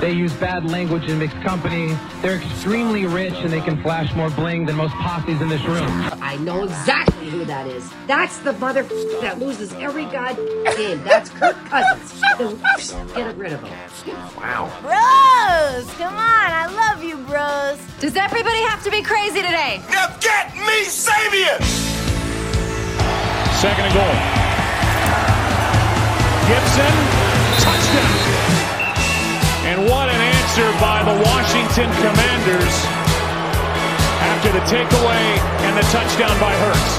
they use bad language in mixed company. They're extremely rich and they can flash more bling than most posses in this room. I know exactly who that is. That's the mother that loses every god game. That's Kirk Cousins. Get rid of him. Wow. Bros, come on. I love you, bros. Does everybody have to be crazy today? Now get me Sabian! Second and goal. Gibson, touchdown. Washington Commanders after the takeaway and the touchdown by Hurts.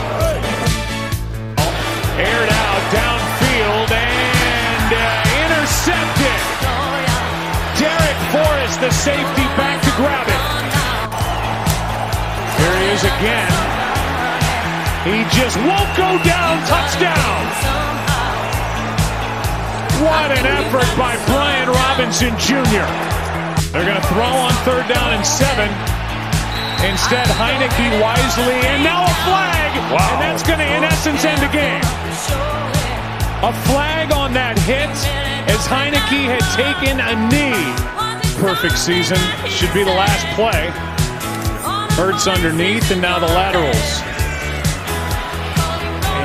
Aired out downfield and uh, intercepted. Darrick Forrest, the safety, back to grab it. Here he is again. He just won't go down. Touchdown. What an effort by Brian Robinson Jr. They're going to throw on third down and seven. Instead, Heinicke wisely, and now a flag. Wow. And that's going to, in essence, end the game. A flag on that hit as Heinicke had taken a knee. Perfect season. Should be the last play. Hurts underneath, and now the laterals.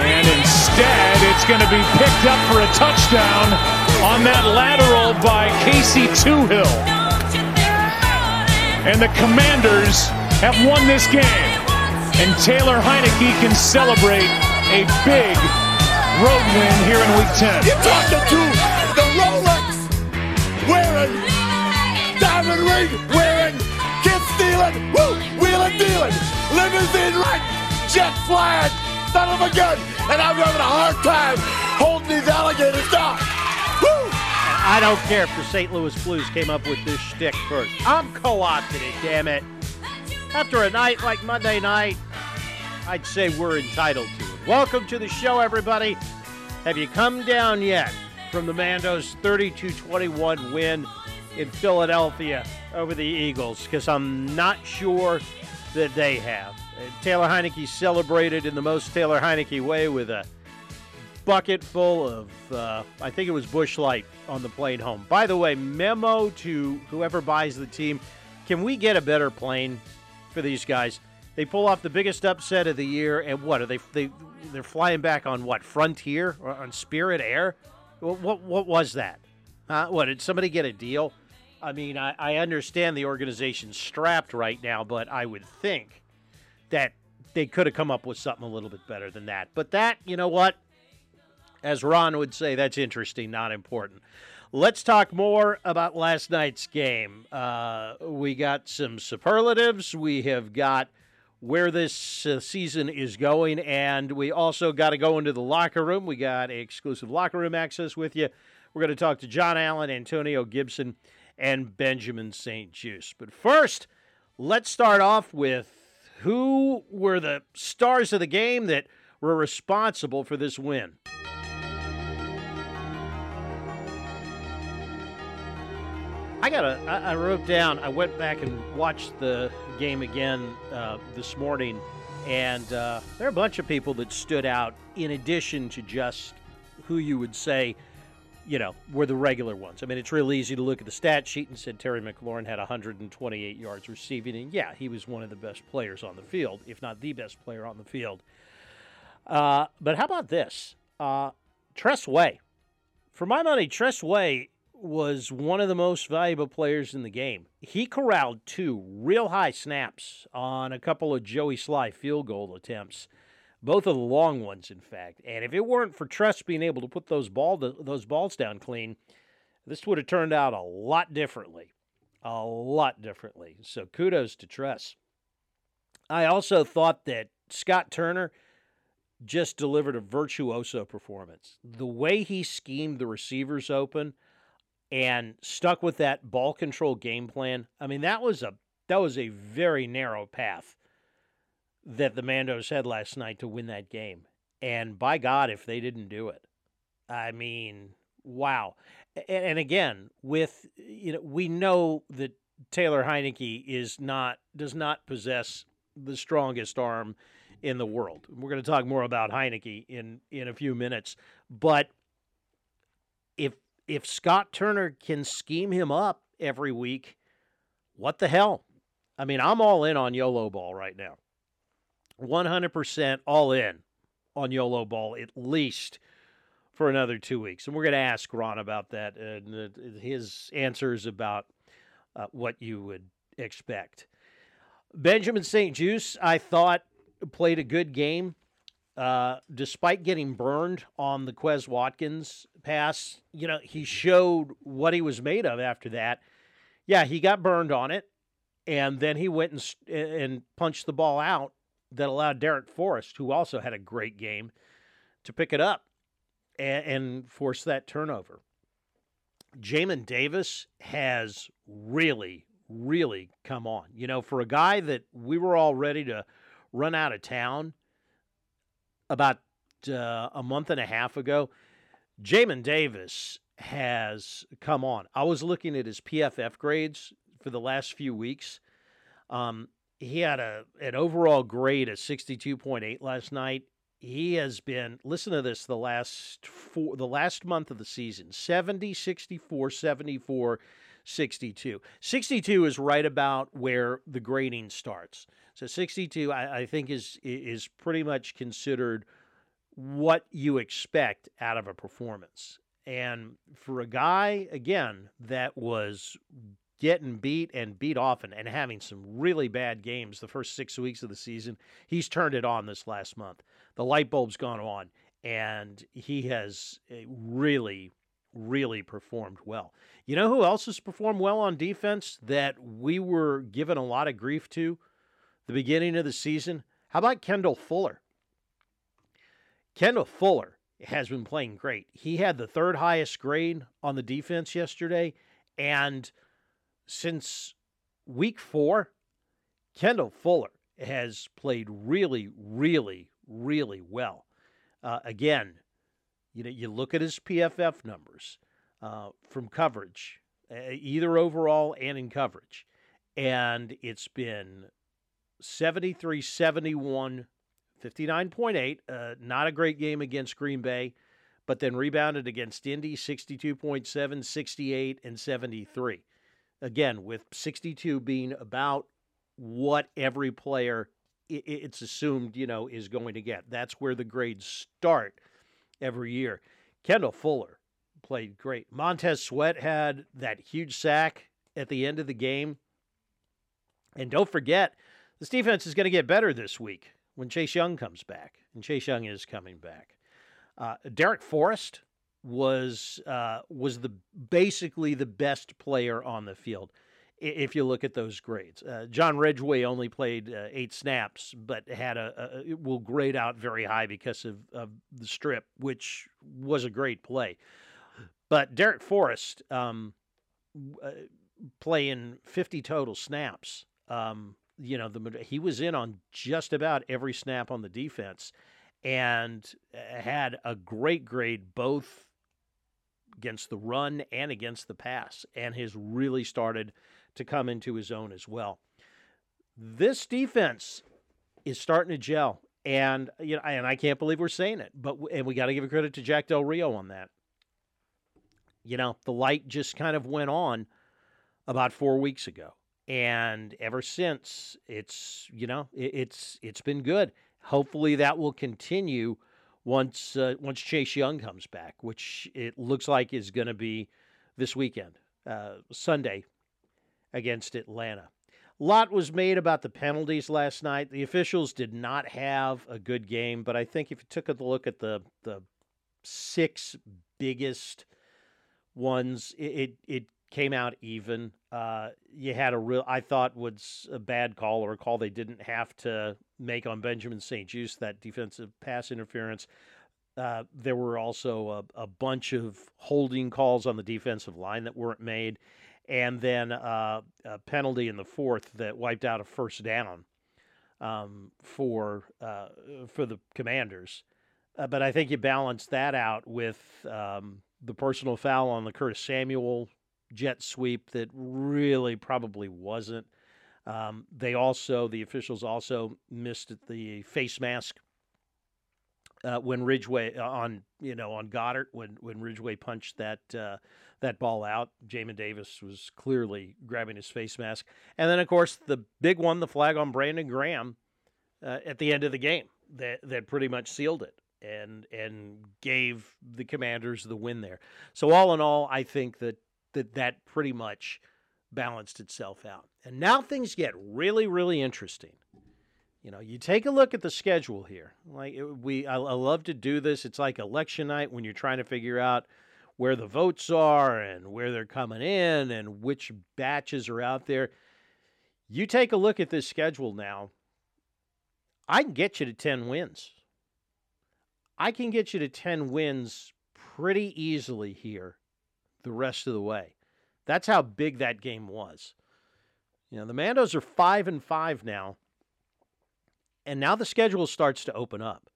And instead, it's going to be picked up for a touchdown on that lateral by Casey Toohill. And the Commanders have won this game. And Taylor Heinicke can celebrate a big road win here in Week 10. You're talking to the Rolex wearing, diamond ring wearing, kid stealing, woo, wheeling dealing, limousine right, jet flying, son of a gun, and I'm having a hard time holding these alligators down. I don't care if the St. Louis Blues came up with this shtick first. I'm co-opted it, damn it. After a night like Monday night, I'd say we're entitled to it. Welcome to the show, everybody. Have you come down yet from the Mandos' 32-21 win in Philadelphia over the Eagles? Because I'm not sure that they have. Taylor Heinicke celebrated in the most Taylor Heinicke way with a bucket full of, uh, I think it was Busch Light on the plane home. By the way, memo to whoever buys the team can we get a better plane for these guys? They pull off the biggest upset of the year, and what are they? They they're flying back on what Frontier or on Spirit Air? What what, what was that? Uh, what did somebody get a deal? I mean, I, I understand the organization's strapped right now, but I would think that they could have come up with something a little bit better than that. But that, you know what? As Ron would say, that's interesting, not important. Let's talk more about last night's game. Uh, we got some superlatives. We have got where this uh, season is going, and we also got to go into the locker room. We got exclusive locker room access with you. We're going to talk to Jon Allen, Antonio Gibson, and Benjamin St-Juste. But first, let's start off with who were the stars of the game that were responsible for this win. I got a. I wrote down. I went back and watched the game again uh, this morning, and uh, there are a bunch of people that stood out. In addition to just who you would say, you know, were the regular ones. I mean, it's real easy to look at the stat sheet and said Terry McLaurin had 128 yards receiving, and yeah, he was one of the best players on the field, if not the best player on the field. Uh, but how about this? Uh, Tress Way. For my money, Tress Way was one of the most valuable players in the game. He corralled two real high snaps on a couple of Joey Slye field goal attempts, both of the long ones, in fact. And if it weren't for Tress being able to put those ball those balls down clean, this would have turned out a lot differently, a lot differently. So kudos to Tress. I also thought that Scott Turner just delivered a virtuoso performance. The way he schemed the receivers open and stuck with that ball control game plan. I mean, that was a that was a very narrow path that the Mandos had last night to win that game. And by God, if they didn't do it, I mean, wow. And, and again, with you know, we know that Taylor Heinicke is not does not possess the strongest arm in the world. We're going to talk more about Heinicke in in a few minutes, but if if Scott Turner can scheme him up every week, what the hell? I mean, I'm all in on YOLO ball right now. 100% all in on YOLO ball, at least for another two weeks. And we're going to ask Ron about that and his answers about uh, what you would expect. Benjamin St-Juste, I thought, played a good game. Uh, despite getting burned on the Quez Watkins pass, you know, he showed what he was made of after that. Yeah, he got burned on it, and then he went and, and punched the ball out that allowed Darrick Forrest, who also had a great game, to pick it up and, and force that turnover. Jamin Davis has really, really come on. You know, for a guy that we were all ready to run out of town about uh, a month and a half ago, Jamin Davis has come on. I was looking at his PFF grades for the last few weeks. Um, he had a an overall grade of 62.8 last night. He has been listen to this the last four the last month of the season 70 64 74 62. 62 is right about where the grading starts. So 62 I, I think is is pretty much considered what you expect out of a performance. And for a guy again that was getting beat and beat often and having some really bad games the first six weeks of the season. He's turned it on this last month. The light bulb's gone on, and he has eh, really, really performed well. You know who else has performed well on defense that we were given a lot of grief to the beginning of the season? How about Kendall Fuller? Kendall Fuller has been playing great. He had the third highest grade on the defense yesterday, and – since week four, Kendall Fuller has played really, really, really well. Uh, again, you know, you look at his PFF numbers uh, from coverage, either overall and in coverage, and it's been 73 71, 59.8. Uh, not a great game against Green Bay, but then rebounded against Indy 62.7, 68, and 73 again, with 62 being about what every player it's assumed, you know, is going to get. That's where the grades start every year. Kendall Fuller played great. Montez Sweat had that huge sack at the end of the game. And don't forget, this defense is going to get better this week when Chase Young comes back. And Chase Young is coming back. Uh, Darrick Forrest was uh, was the basically the best player on the field. If you look at those grades, uh, John Ridgeway only played uh, eight snaps, but had a, a, will grade out very high because of, of the strip, which was a great play. But Darrick Forrest um, uh, playing 50 total snaps. Um, you know, the, he was in on just about every snap on the defense and uh, had a great grade both against the run and against the pass, and has really started to come into his own as well. This defense is starting to gel, and you know, and I can't believe we're saying it, but and we got to give credit to Jack Del Rio on that. You know, the light just kind of went on about four weeks ago, and ever since, it's you know, it, it's it's been good. Hopefully, that will continue once uh, once Chase Young comes back, which it looks like is going to be this weekend, uh, Sunday, against Atlanta. A lot was made about the penalties last night. The officials did not have a good game, but I think if you took a look at the the six biggest ones, it it, it came out even. Uh, you had a real, I thought was a bad call or a call they didn't have to make on Benjamin St-Juste, that defensive pass interference. Uh, there were also a, a, bunch of holding calls on the defensive line that weren't made, and then uh, a penalty in the fourth that wiped out a first down um, for uh, for the Commanders. Uh, but I think you balance that out with um, the personal foul on the Curtis Samuel jet sweep that really probably wasn't. Um, they also, the officials also missed the face mask uh, when Ridgeway uh, on you know on Goedert when when Ridgeway punched that uh, that ball out. Jamin Davis was clearly grabbing his face mask, and then of course the big one, the flag on Brandon Graham uh, at the end of the game that that pretty much sealed it and and gave the Commanders the win there. So all in all, I think that that that pretty much balanced itself out. And now things get really really interesting. You know, you take a look at the schedule here. Like we, I, I love to do this. It's like election night when you're trying to figure out where the votes are and where they're coming in and which batches are out there. You take a look at this schedule now. I can get you to 10 wins. I can get you to 10 wins pretty easily here the rest of the way. That's how big that game was. You know, the Mandos are 5 and 5 now and now the schedule starts to open up.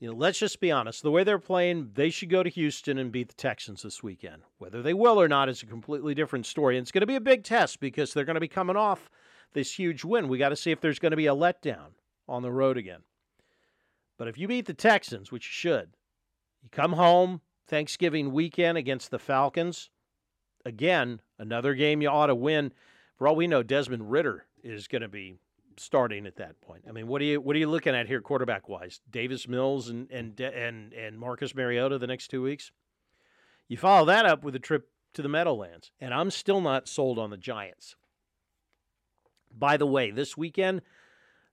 You know, let's just be honest. The way they're playing, they should go to Houston and beat the Texans this weekend. Whether they will or not is a completely different story. And it's going to be a big test because they're going to be coming off this huge win. We got to see if there's going to be a letdown on the road again. But if you beat the Texans, which you should, you come home Thanksgiving weekend against the Falcons. Again, another game you ought to win. For all we know, Desmond Ridder is going to be starting at that point. I mean, what are you what are you looking at here, quarterback wise? Davis Mills and and and and Marcus Mariota the next two weeks. You follow that up with a trip to the Meadowlands, and I'm still not sold on the Giants. By the way, this weekend,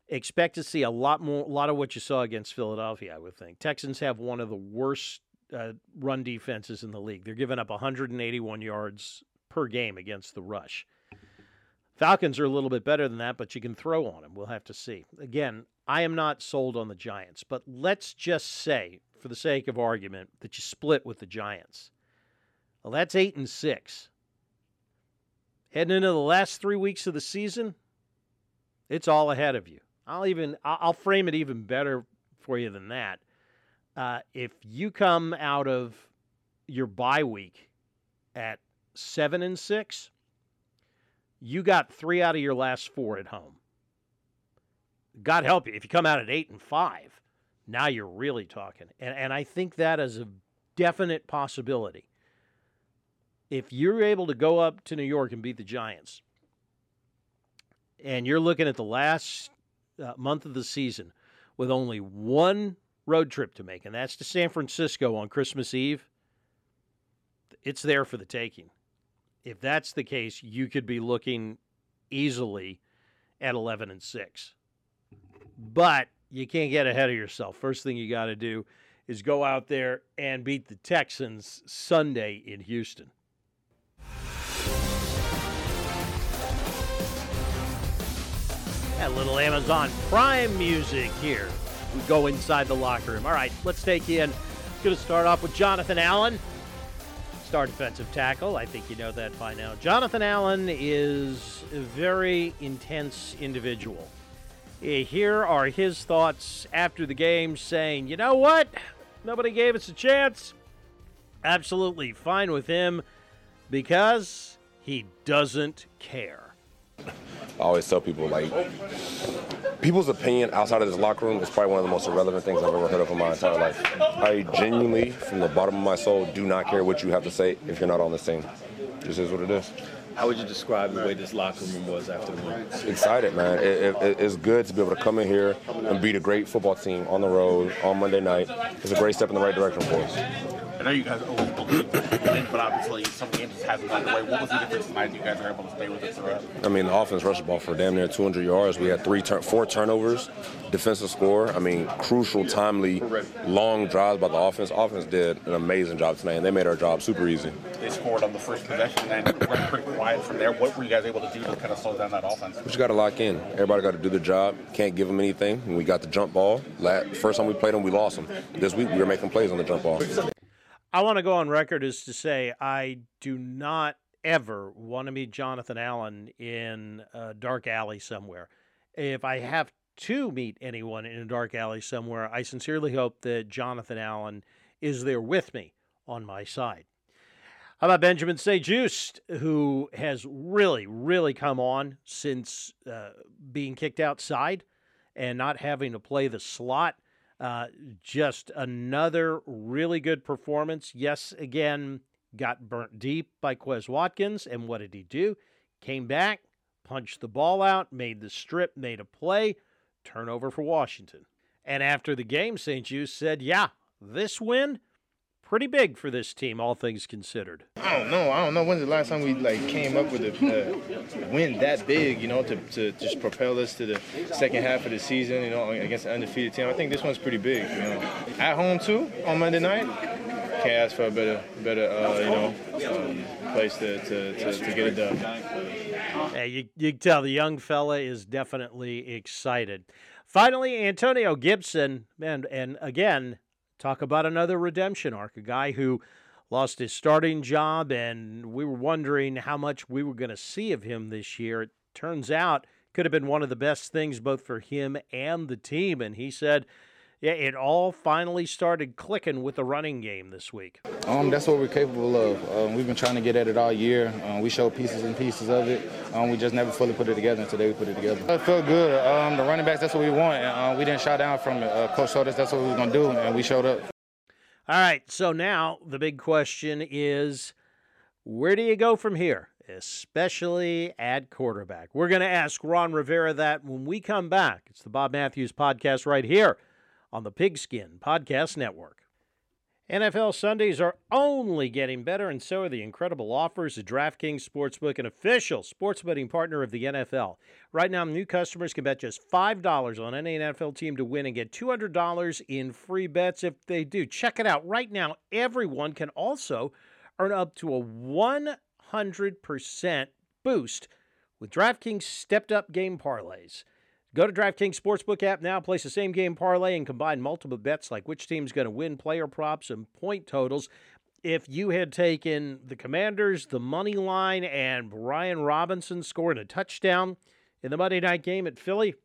expect to see a lot more, a lot of what you saw against Philadelphia. I would think Texans have one of the worst uh, run defenses in the league. They're giving up 181 yards per game against the rush. Falcons are a little bit better than that, but you can throw on them. We'll have to see. Again, I am not sold on the Giants, but let's just say, for the sake of argument, that you split with the Giants. Well, that's eight and six. Heading into the last three weeks of the season, it's all ahead of you. I'll even I'll frame it even better for you than that. Uh, if you come out of your bye week at seven and six, you got three out of your last four at home. God help you. If you come out at eight and five, now you're really talking. And, and I think that is a definite possibility. If you're able to go up to New York and beat the Giants, and you're looking at the last uh, month of the season with only one road trip to make, and that's to San Francisco on Christmas Eve, it's there for the taking if that's the case, you could be looking easily at 11 and 6. But you can't get ahead of yourself. First thing you got to do is go out there and beat the Texans Sunday in Houston. That little Amazon Prime music here. We go inside the locker room. All right, let's take in. Going to start off with Jonathan Allen star defensive tackle. I think you know that by now. Jonathan Allen is a very intense individual. Eh, here are his thoughts after the game saying, you know what? Nobody gave us a chance. Absolutely fine with him because he doesn't care. I always tell people, like, people's opinion outside of this locker room is probably one of the most irrelevant things I've ever heard of in my entire life. I genuinely, from the bottom of my soul, do not care what you have to say if you're not on this team. This is what it is. How would you describe the way this locker room was after the win? Excited, man. It, it, it's good to be able to come in here and beat a great football team on the road on Monday night. It's a great step in the right direction for us. Know you guys always believe in, but obviously some games just hasn't gone the way. What was the difference tonight? You guys are able to stay with it throughout. I mean, the offense rushed the ball for damn near 200 yards. We had three, tur- four turnovers, defensive score. I mean, crucial, timely, long drives by the offense. Offense did an amazing job tonight, and they made our job super easy. They scored on the first possession and went pretty quiet from there. What were you guys able to do to kind of slow down that offense? We just got to lock in. Everybody got to do their job. Can't give them anything. We got the jump ball. First time we played them, we lost them. This week, we were making plays on the jump ball. I want to go on record as to say I do not ever want to meet Jonathan Allen in a dark alley somewhere. If I have to meet anyone in a dark alley somewhere, I sincerely hope that Jonathan Allen is there with me on my side. How about Benjamin St-Juste, who has really, really come on since uh, being kicked outside and not having to play the slot? Uh, just another really good performance. Yes, again, got burnt deep by Quez Watkins. And what did he do? Came back, punched the ball out, made the strip, made a play, turnover for Washington. And after the game, St-Juste said, Yeah, this win, pretty big for this team, all things considered. I don't know. I don't know. When's the last time we like came up with a uh, win that big? You know, to, to just propel us to the second half of the season. You know, against an undefeated team. I think this one's pretty big. You know, at home too on Monday night. Can't ask for a better, better, uh, you know, um, place to, to, to, to get it done. Hey, you, you can tell the young fella is definitely excited. Finally, Antonio Gibson, man, and again, talk about another redemption arc. A guy who lost his starting job, and we were wondering how much we were going to see of him this year. It turns out could have been one of the best things both for him and the team. And he said, yeah, it all finally started clicking with the running game this week. Um, that's what we're capable of. Um, we've been trying to get at it all year. Um, we showed pieces and pieces of it. Um, we just never fully put it together, and today we put it together. It felt good. Um, the running backs, that's what we want. And, uh, we didn't shy down from it. Uh, Coach told us that's what we were going to do, and we showed up. All right, so now the big question is where do you go from here, especially at quarterback? We're going to ask Ron Rivera that when we come back. It's the Bob Matthews podcast right here on the Pigskin Podcast Network. NFL Sundays are only getting better, and so are the incredible offers of DraftKings Sportsbook, an official sports betting partner of the NFL. Right now, new customers can bet just $5 on any NFL team to win and get $200 in free bets if they do. Check it out. Right now, everyone can also earn up to a 100% boost with DraftKings stepped up game parlays. Go to DraftKings Sportsbook app now, place the same game parlay, and combine multiple bets like which team's going to win, player props, and point totals. If you had taken the Commanders, the money line, and Brian Robinson scoring a touchdown in the Monday night game at Philly,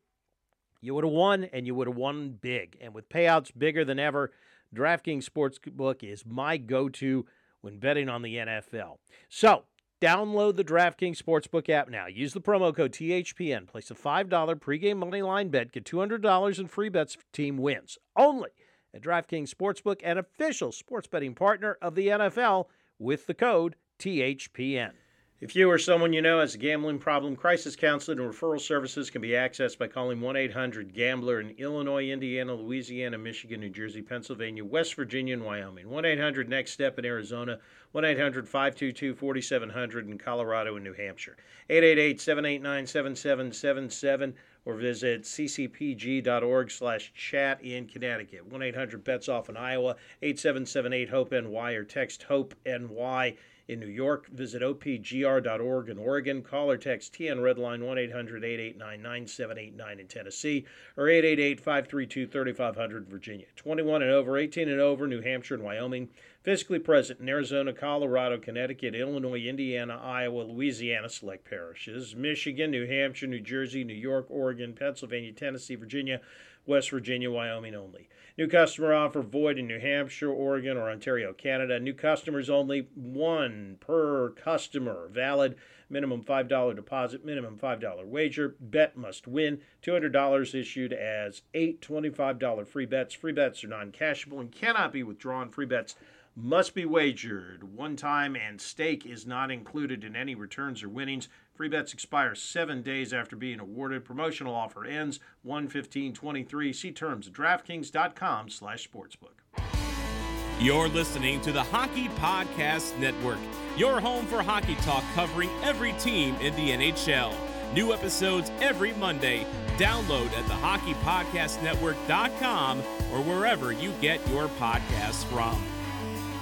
you would have won, and you would have won big. And with payouts bigger than ever, DraftKings Sportsbook is my go to when betting on the NFL. So, Download the DraftKings Sportsbook app now. Use the promo code THPN. Place a $5 pregame money line bet. Get $200 in free bets if team wins. Only at DraftKings Sportsbook, an official sports betting partner of the NFL with the code THPN. If you or someone you know has a gambling problem, crisis counseling and referral services can be accessed by calling 1 800 Gambler in Illinois, Indiana, Louisiana, Michigan, New Jersey, Pennsylvania, West Virginia, and Wyoming. 1 800 Next Step in Arizona. 1 800 522 4700 in Colorado and New Hampshire. 888 789 7777 or visit ccpg.org slash chat in Connecticut. 1 800 bets off in Iowa. 8778 HOPE NY or text HOPE NY in New York. Visit opgr.org in Oregon. Call or text TN Redline 1 800 889 9789 in Tennessee or 888 532 3500 Virginia. 21 and over, 18 and over, New Hampshire and Wyoming. Physically present in Arizona, Colorado, Connecticut, Illinois, Indiana, Iowa, Louisiana, select parishes, Michigan, New Hampshire, New Jersey, New York, Oregon, Pennsylvania, Tennessee, Virginia, West Virginia, Wyoming only. New customer offer void in New Hampshire, Oregon, or Ontario, Canada. New customers only, one per customer. Valid minimum $5 deposit, minimum $5 wager. Bet must win. $200 issued as eight $25 free bets. Free bets are non cashable and cannot be withdrawn. Free bets must be wagered one time, and stake is not included in any returns or winnings. Free bets expire seven days after being awarded. Promotional offer ends 1 23 See terms at DraftKings.com slash sportsbook. You're listening to the Hockey Podcast Network, your home for hockey talk covering every team in the NHL. New episodes every Monday. Download at the hockeypodcastnetwork.com or wherever you get your podcasts from.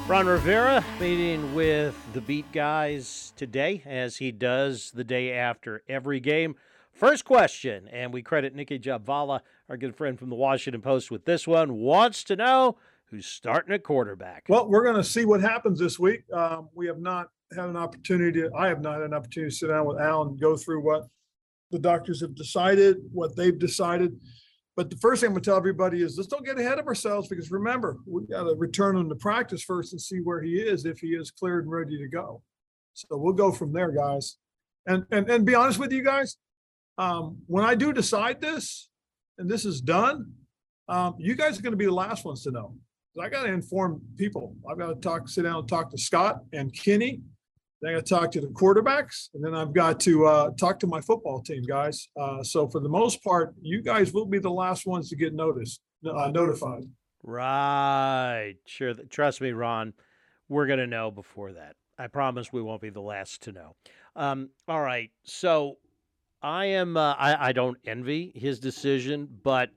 Ron Rivera meeting with the beat guys today, as he does the day after every game. First question, and we credit Nicki Jhabvala, our good friend from the Washington Post, with this one. Wants to know who's starting at quarterback. Well, we're going to see what happens this week. Um, we have not had an opportunity. To, I have not had an opportunity to sit down with Al and go through what the doctors have decided, what they've decided. But the first thing I'm going to tell everybody is let's don't get ahead of ourselves because remember, we got to return him to practice first and see where he is if he is cleared and ready to go. So we'll go from there, guys. And and and be honest with you guys, um, when I do decide this and this is done, um, you guys are going to be the last ones to know. I got to inform people. I've got to talk, sit down and talk to Scott and Kenny. Then I got to talk to the quarterbacks, and then I've got to uh, talk to my football team, guys. Uh, so for the most part, you guys will be the last ones to get noticed, uh, notified. Right. Sure. Trust me, Ron. We're going to know before that. I promise we won't be the last to know. Um, all right. So I am. Uh, I, I don't envy his decision, but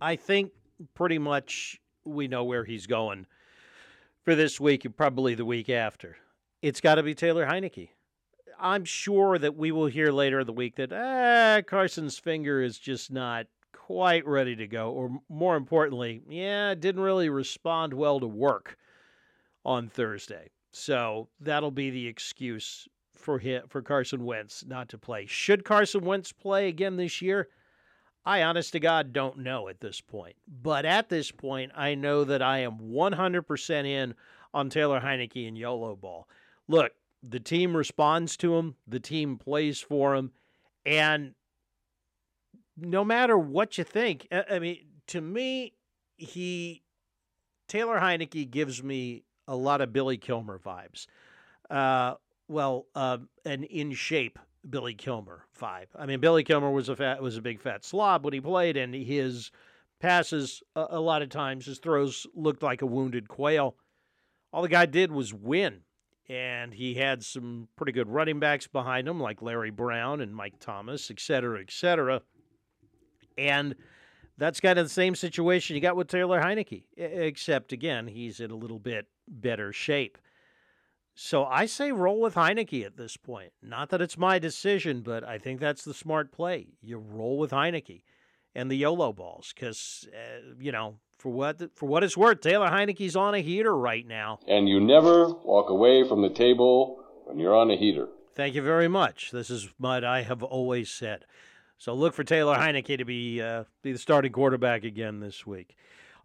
I think pretty much we know where he's going for this week and probably the week after. It's got to be Taylor Heinicke. I'm sure that we will hear later in the week that ah, Carson's finger is just not quite ready to go, or more importantly, yeah, didn't really respond well to work on Thursday. So that'll be the excuse for him, for Carson Wentz not to play. Should Carson Wentz play again this year? I honest to God don't know at this point. But at this point, I know that I am 100% in on Taylor Heinicke and YOLO ball. Look, the team responds to him, the team plays for him, and no matter what you think, I mean, to me, he Taylor Heinicke gives me a lot of Billy Kilmer vibes. Uh, well, uh, an in shape Billy Kilmer vibe. I mean, Billy Kilmer was a fat, was a big fat slob when he played, and his passes a, a lot of times his throws looked like a wounded quail. All the guy did was win, and he had some pretty good running backs behind him, like Larry Brown and Mike Thomas, et cetera, et cetera. And that's kind of the same situation you got with Taylor Heinicke, except again, he's in a little bit better shape. So I say roll with Heinicke at this point. Not that it's my decision, but I think that's the smart play. You roll with Heinicke and the YOLO balls because, uh, you know, for what for what it's worth, Taylor Heinicke's on a heater right now. And you never walk away from the table when you're on a heater. Thank you very much. This is what I have always said. So look for Taylor Heinicke to be uh, be the starting quarterback again this week.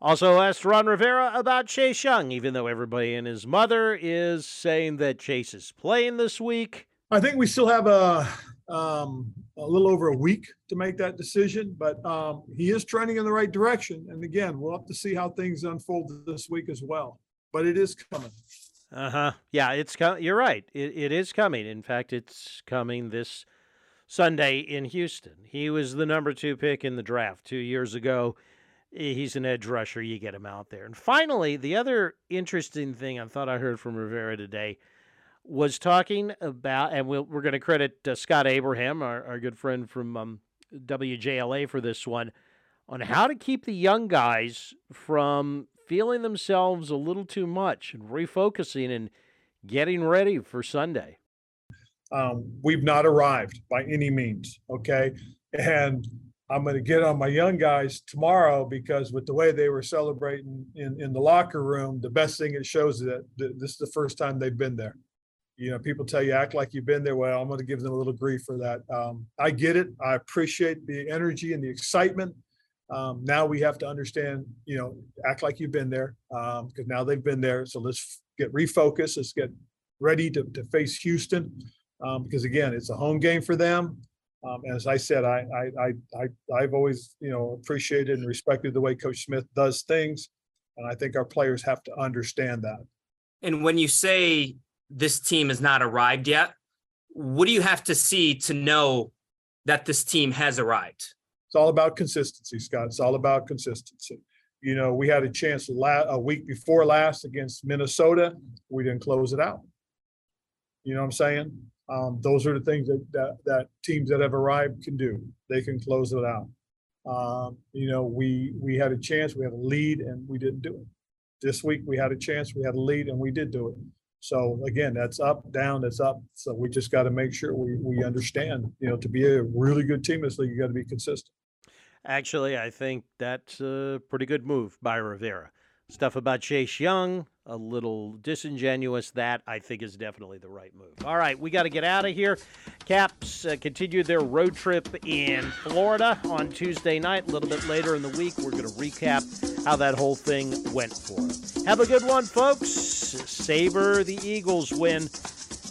Also asked Ron Rivera about Chase Young, even though everybody and his mother is saying that Chase is playing this week. I think we still have a um, a little over a week to make that decision, but um, he is trending in the right direction. And again, we'll have to see how things unfold this week as well. But it is coming. Uh huh. Yeah, it's coming. You're right. It, it is coming. In fact, it's coming this Sunday in Houston. He was the number two pick in the draft two years ago he's an edge rusher. You get him out there. And finally, the other interesting thing I thought I heard from Rivera today was talking about, and we we are going to credit uh, Scott Abraham, our, our good friend from um, WJLA, for this one, on how to keep the young guys from feeling themselves a little too much and refocusing and getting ready for Sunday. Um, we've not arrived by any means, okay? And I'm going to get on my young guys tomorrow because with the way they were celebrating in, in the locker room, the best thing it shows is that this is the first time they've been there. You know, people tell you act like you've been there. Well, I'm going to give them a little grief for that. Um, I get it. I appreciate the energy and the excitement. Um, now we have to understand, you know, act like you've been there because um, now they've been there. So let's get refocused. Let's get ready to, to face Houston um, because again, it's a home game for them. Um, as I said, I, I, I, I, I've always, you know, appreciated and respected the way Coach Smith does things. And I think our players have to understand that. And when you say this team has not arrived yet, what do you have to see to know that this team has arrived? It's all about consistency, Scott. It's all about consistency. You know, we had a chance la- a week before last against Minnesota. We didn't close it out. You know what I'm saying? Um, those are the things that, that, that teams that have arrived can do. They can close it out. Um, you know, we, we had a chance, we had a lead and we didn't do it. This week, we had a chance, we had a lead and we did do it. So again, that's up, down, that's up. So we just got to make sure we, we understand, you know, to be a really good team in this league, you got to be consistent. Actually, I think that's a pretty good move by Rivera. Stuff about Chase Young, a little disingenuous. That I think is definitely the right move. All right, we got to get out of here. Caps uh, continued their road trip in Florida on Tuesday night. A little bit later in the week, we're going to recap how that whole thing went for them. Have a good one, folks. Savor the Eagles win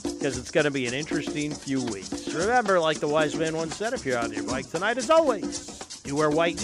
because it's going to be an interesting few weeks. Remember, like the wise man once said, if you're on your bike tonight, as always, you wear white.